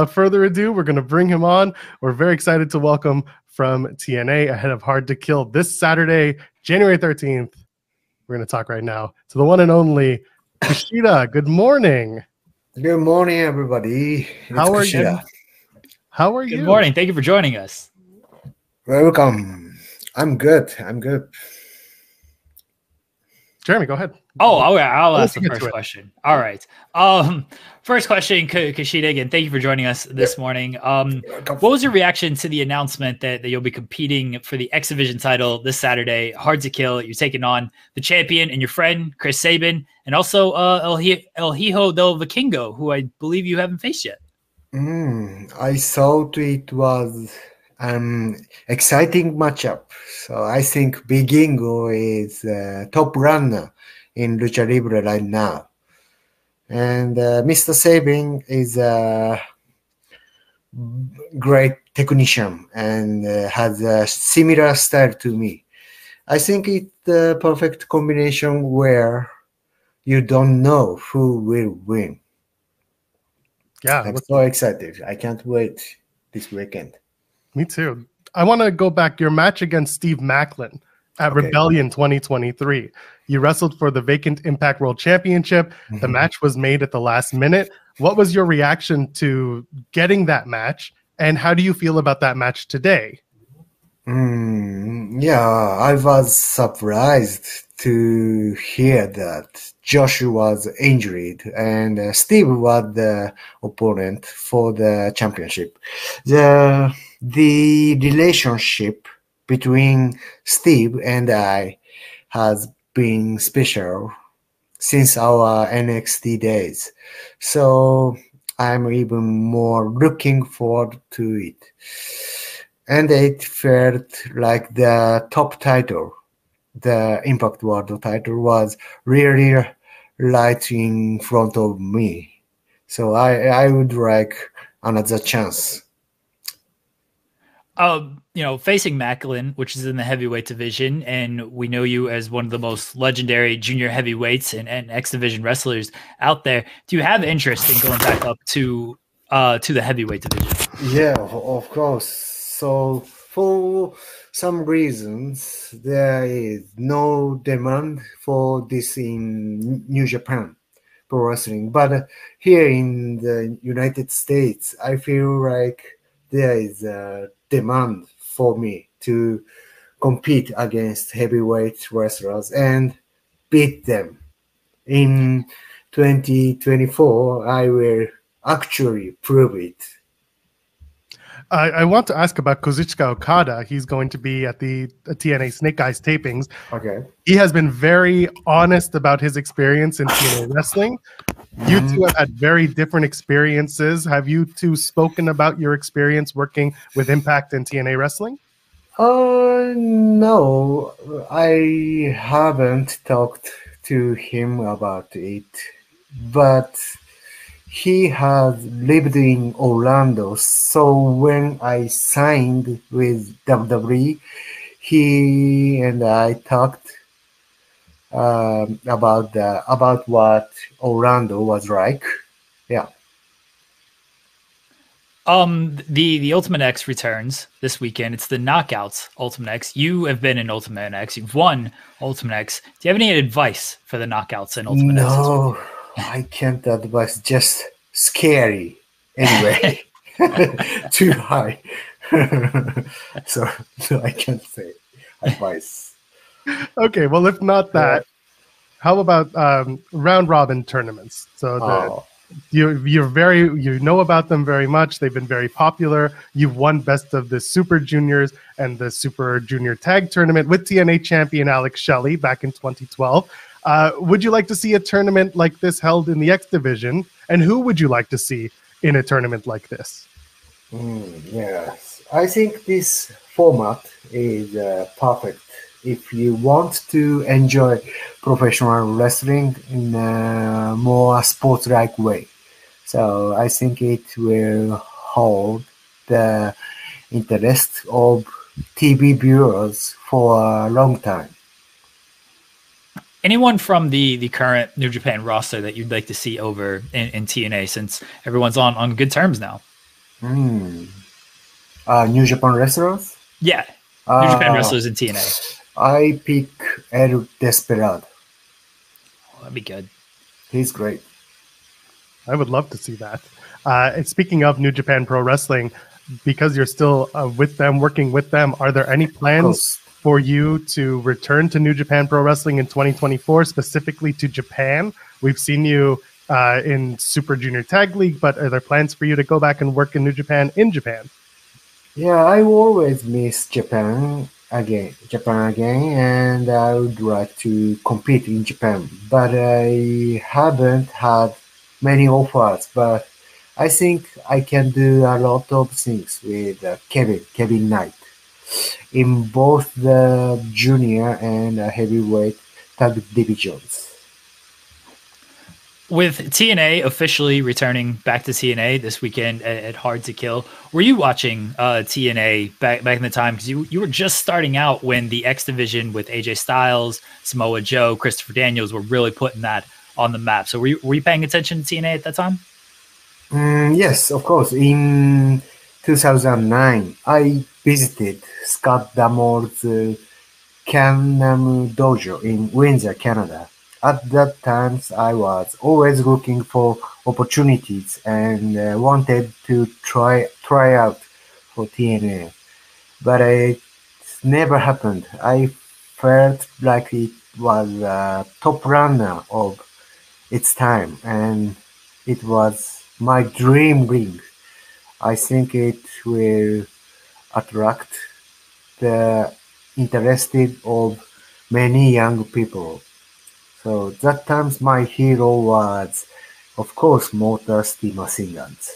Without further ado, we're going to bring him on. We're very excited to welcome from TNA ahead of Hard to Kill this Saturday, January 13th. We're going to talk right now to the one and only Kushida. Good morning. Good morning, everybody. It's How are Kushida. you? How are good you? Good morning. Thank you for joining us. Welcome. I'm good. I'm good. Jeremy, go ahead. Oh, I'll, I'll ask the first question. All right. Um, first question, Kushida. Again, thank you for joining us this morning. Um, what was your reaction to the announcement that, that you'll be competing for the X Division title this Saturday? Hard to kill. You're taking on the champion and your friend Chris Sabin, and also uh, El, El Hijo del Vikingo, who I believe you haven't faced yet. Mm, I thought it was um, exciting matchup. So I think Vikingo is a top runner in Lucha Libre right now. And uh, Mr. Sabin is a great technician and uh, has a similar style to me. I think it's the perfect combination where you don't know who will win. Yeah, I'm so excited. I can't wait this weekend. Me too. I want to go back your match against Steve Maclin at okay. Rebellion 2023. You wrestled for the vacant Impact World Championship. Mm-hmm. The match was made at the last minute. What was your reaction to getting that match? And how do you feel about that match today? Mm, yeah, I was surprised to hear that Josh was injured and uh, Steve was the opponent for the championship. The the relationship between Steve and I has been special since our NXT days. So I'm even more looking forward to it. And it felt like the top title, the Impact World title, was really right in front of me. So I, I would like another chance um, you know, facing Maclin, which is in the heavyweight division, and we know you as one of the most legendary junior heavyweights and, and X division wrestlers out there. Do you have interest in going back up to uh to the heavyweight division? Yeah, of course. So for some reasons, there is no demand for this in New Japan pro wrestling, but here in the United States, I feel like there is a demand for me to compete against heavyweight wrestlers and beat them. In 2024, I will actually prove it. I, I want to ask about Kazuchika Okada. He's going to be at the TNA Snake Eyes tapings. Okay. He has been very honest about his experience in TNA wrestling. You two have had very different experiences. Have you two spoken about your experience working with Impact and TNA wrestling? Uh, no, I haven't talked to him about it, but he has lived in Orlando. So when I signed with WWE, he and I talked um, about the about what Orlando was like. Yeah. Um, the the Ultimate X returns this weekend. It's the Knockouts Ultimate X. You have been in Ultimate X. You've won Ultimate X. Do you have any advice for the Knockouts in Ultimate no, X? No, I can't advise. Just scary. Anyway, too high. so, so I can't say advice okay, well, if not that, how about um, round robin tournaments? So the, oh. you you're very you know about them very much. They've been very popular. You've won best of the Super Juniors and the Super Junior Tag Tournament with TNA champion Alex Shelley back in 2012. Uh, would you like to see a tournament like this held in the X division? And who would you like to see in a tournament like this? Mm, yes, I think this format is uh, perfect if you want to enjoy professional wrestling in a more sports-like way. So I think it will hold the interest of TV viewers for a long time. Anyone from the the current New Japan roster that you'd like to see over in, in TNA since everyone's on on good terms now? Hmm. Uh, New Japan wrestlers? Yeah. New uh, Japan wrestlers in TNA. I pick El Desperado. Oh, that'd be good. He's great. I would love to see that. Uh, speaking of New Japan Pro Wrestling, because you're still uh, with them, working with them, are there any plans for you to return to New Japan Pro Wrestling in 2024, specifically to Japan? We've seen you uh, in Super Junior Tag League, but are there plans for you to go back and work in New Japan in Japan? Yeah, I always miss Japan again, Japan again, and I would like to compete in Japan, but I haven't had many offers. But I think I can do a lot of things with uh, Kevin, Kevin Knight, in both the junior and heavyweight tag divisions with TNA officially returning back to TNA this weekend at, at Hard to Kill, were you watching uh, TNA back back in the time? Because you you were just starting out when the X Division with AJ Styles, Samoa Joe, Christopher Daniels were really putting that on the map. So were you, were you paying attention to TNA at that time? Mm, yes, of course. In 2009, I visited Scott D'Amore's uh, Can-Am Dojo in Windsor, Canada at that time, I was always looking for opportunities and uh, wanted to try try out for TNA, but it never happened. I felt like it was a top runner of its time, and it was my dream ring. I think it will attract the interested of many young people so that times my hero was, of course, Motor City Machine Guns.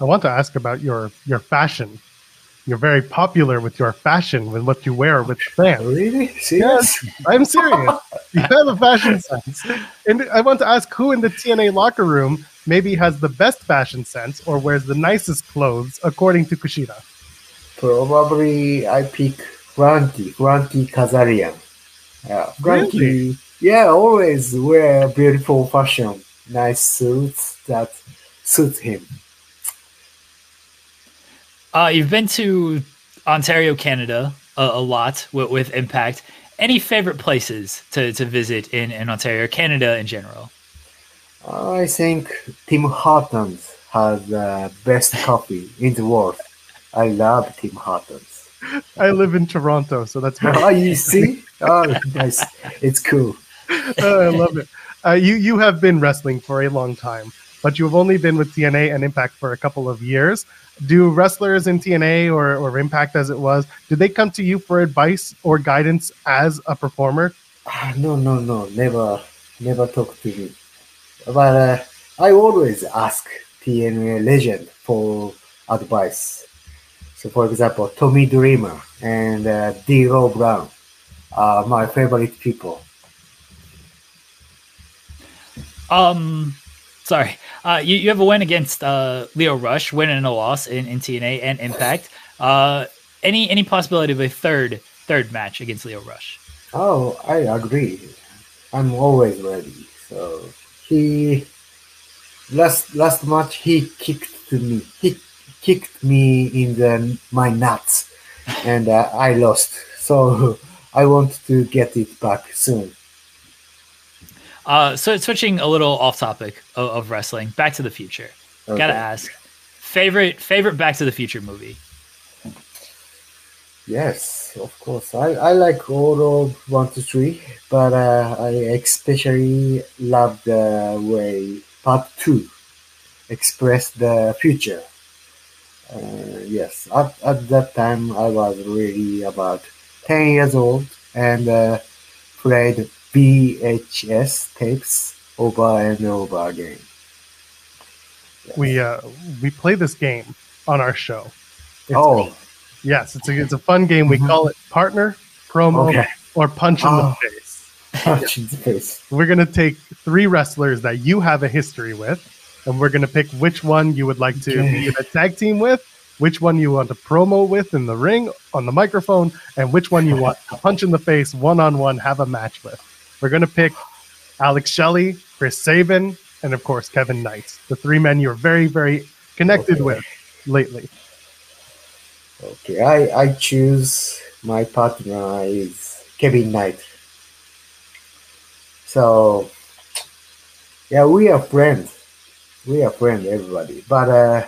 I want to ask about your your fashion. You're very popular with your fashion with what you wear with fans. Really? Serious? Yes, I'm serious. you have a fashion sense. And I want to ask who in the TNA locker room maybe has the best fashion sense or wears the nicest clothes according to Kushida. Probably I pick Frankie, Frankie Kazarian. Yeah, Frankie. Really? Yeah, always wear beautiful fashion, nice suits that suit him. Uh, you've been to Ontario, Canada, a, a lot with, with, Impact. Any favorite places to, to visit in, in Ontario, Canada in general? I think Tim Hortons has the best coffee in the world. I love Tim Hortons. I live in Toronto, so that's very. Oh, you see? Oh, nice. It's cool. Oh, I love it. Uh, you you have been wrestling for a long time, but you have only been with TNA and Impact for a couple of years. Do wrestlers in TNA or, or Impact, as it was, did they come to you for advice or guidance as a performer? Uh, no, no, no, never, never talk to me. But uh, I always ask TNA legend for advice. So, for example, Tommy Dreamer and uh, D'Lo Brown are my favorite people. Um, sorry. Uh, you, you have a win against uh, Lio Rush, win and a loss in, in TNA and Impact. Uh, any any possibility of a third third match against Lio Rush? Oh, I agree. I'm always ready. So he last last match he kicked to me. He kicked me in the my nuts, and uh, I lost. So I want to get it back soon. Uh, so switching a little off topic of, of wrestling, Back to the Future. Okay. Gotta ask, favorite favorite Back to the Future movie? Yes, of course. I, I like all of one to three, but uh, I especially love the way part two express the future. Uh, yes, at, at that time I was really about 10 years old and uh, played VHS tapes over and over again. We uh, we play this game on our show. It's oh, yes, it's a it's a fun game. We mm-hmm. call it partner promo okay. or punch in oh. the face. Punch in the face. We're gonna take three wrestlers that you have a history with and we're going to pick which one you would like to okay. be in a tag team with, which one you want to promo with in the ring, on the microphone, and which one you want to punch in the face, one on one, have a match with. We're going to pick Alex Shelley, Chris Sabin, and of course Kevin Knight. The three men you're very, very connected Okay. with lately. Okay, I, I choose my partner is Kevin Knight. So, yeah, we are friends. We are friends, everybody. But uh,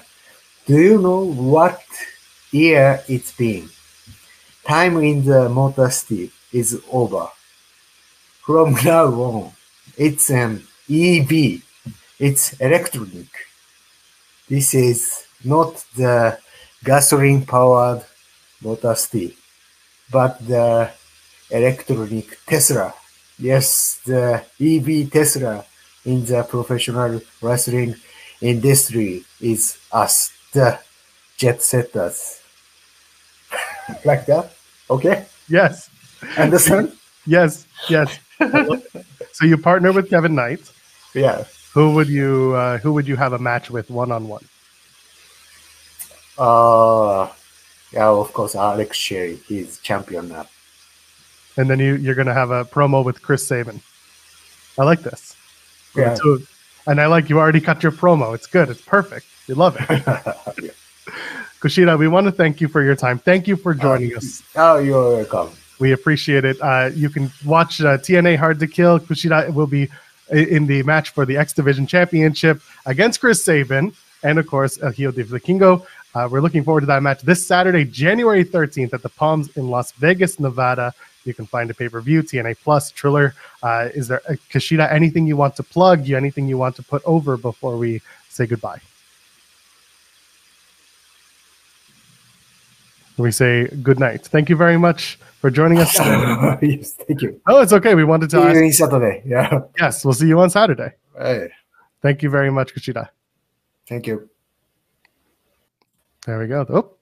do you know what year it's been? Time in the Motor City is over. From now on, it's an EV. It's electronic. This is not the gasoline powered Motor City, but the electronic Tesla. Yes, the EV Tesla in the professional wrestling industry is us, the jet setters. like that? Okay? Yes, Understand? yes, yes. so you partner with Kevin Knight. yeah. Who would you uh, who would you have a match with one on one? Uh, yeah, of course, Alex Sherry. He's champion now. And then you you're gonna have a promo with Chris Sabin. I like this. Yeah. So- and I like you already cut your promo. It's good. It's perfect. We love it. Kushida, we want to thank you for your time. Thank you for joining us. oh, you're welcome. We appreciate it. Uh, you can watch uh, TNA Hard to Kill. Kushida will be in the match for the X Division Championship against Chris Sabin and, of course, El Hijo de Vikingo. Uh, we're looking forward to that match this Saturday, January 13th at the Palms in Las Vegas, Nevada. You can find a pay per view, TNA Plus, Triller. Uh, is there, uh, Kushida, anything you want to plug? You anything you want to put over before we say goodbye? We say good night. Thank you very much for joining us. yes, thank you. Oh, it's okay. We wanted to See you ask. Saturday. Yeah. Yes, we'll see you on Saturday. Hey, Thank you very much, Kushida. thank you. There we go. Oh,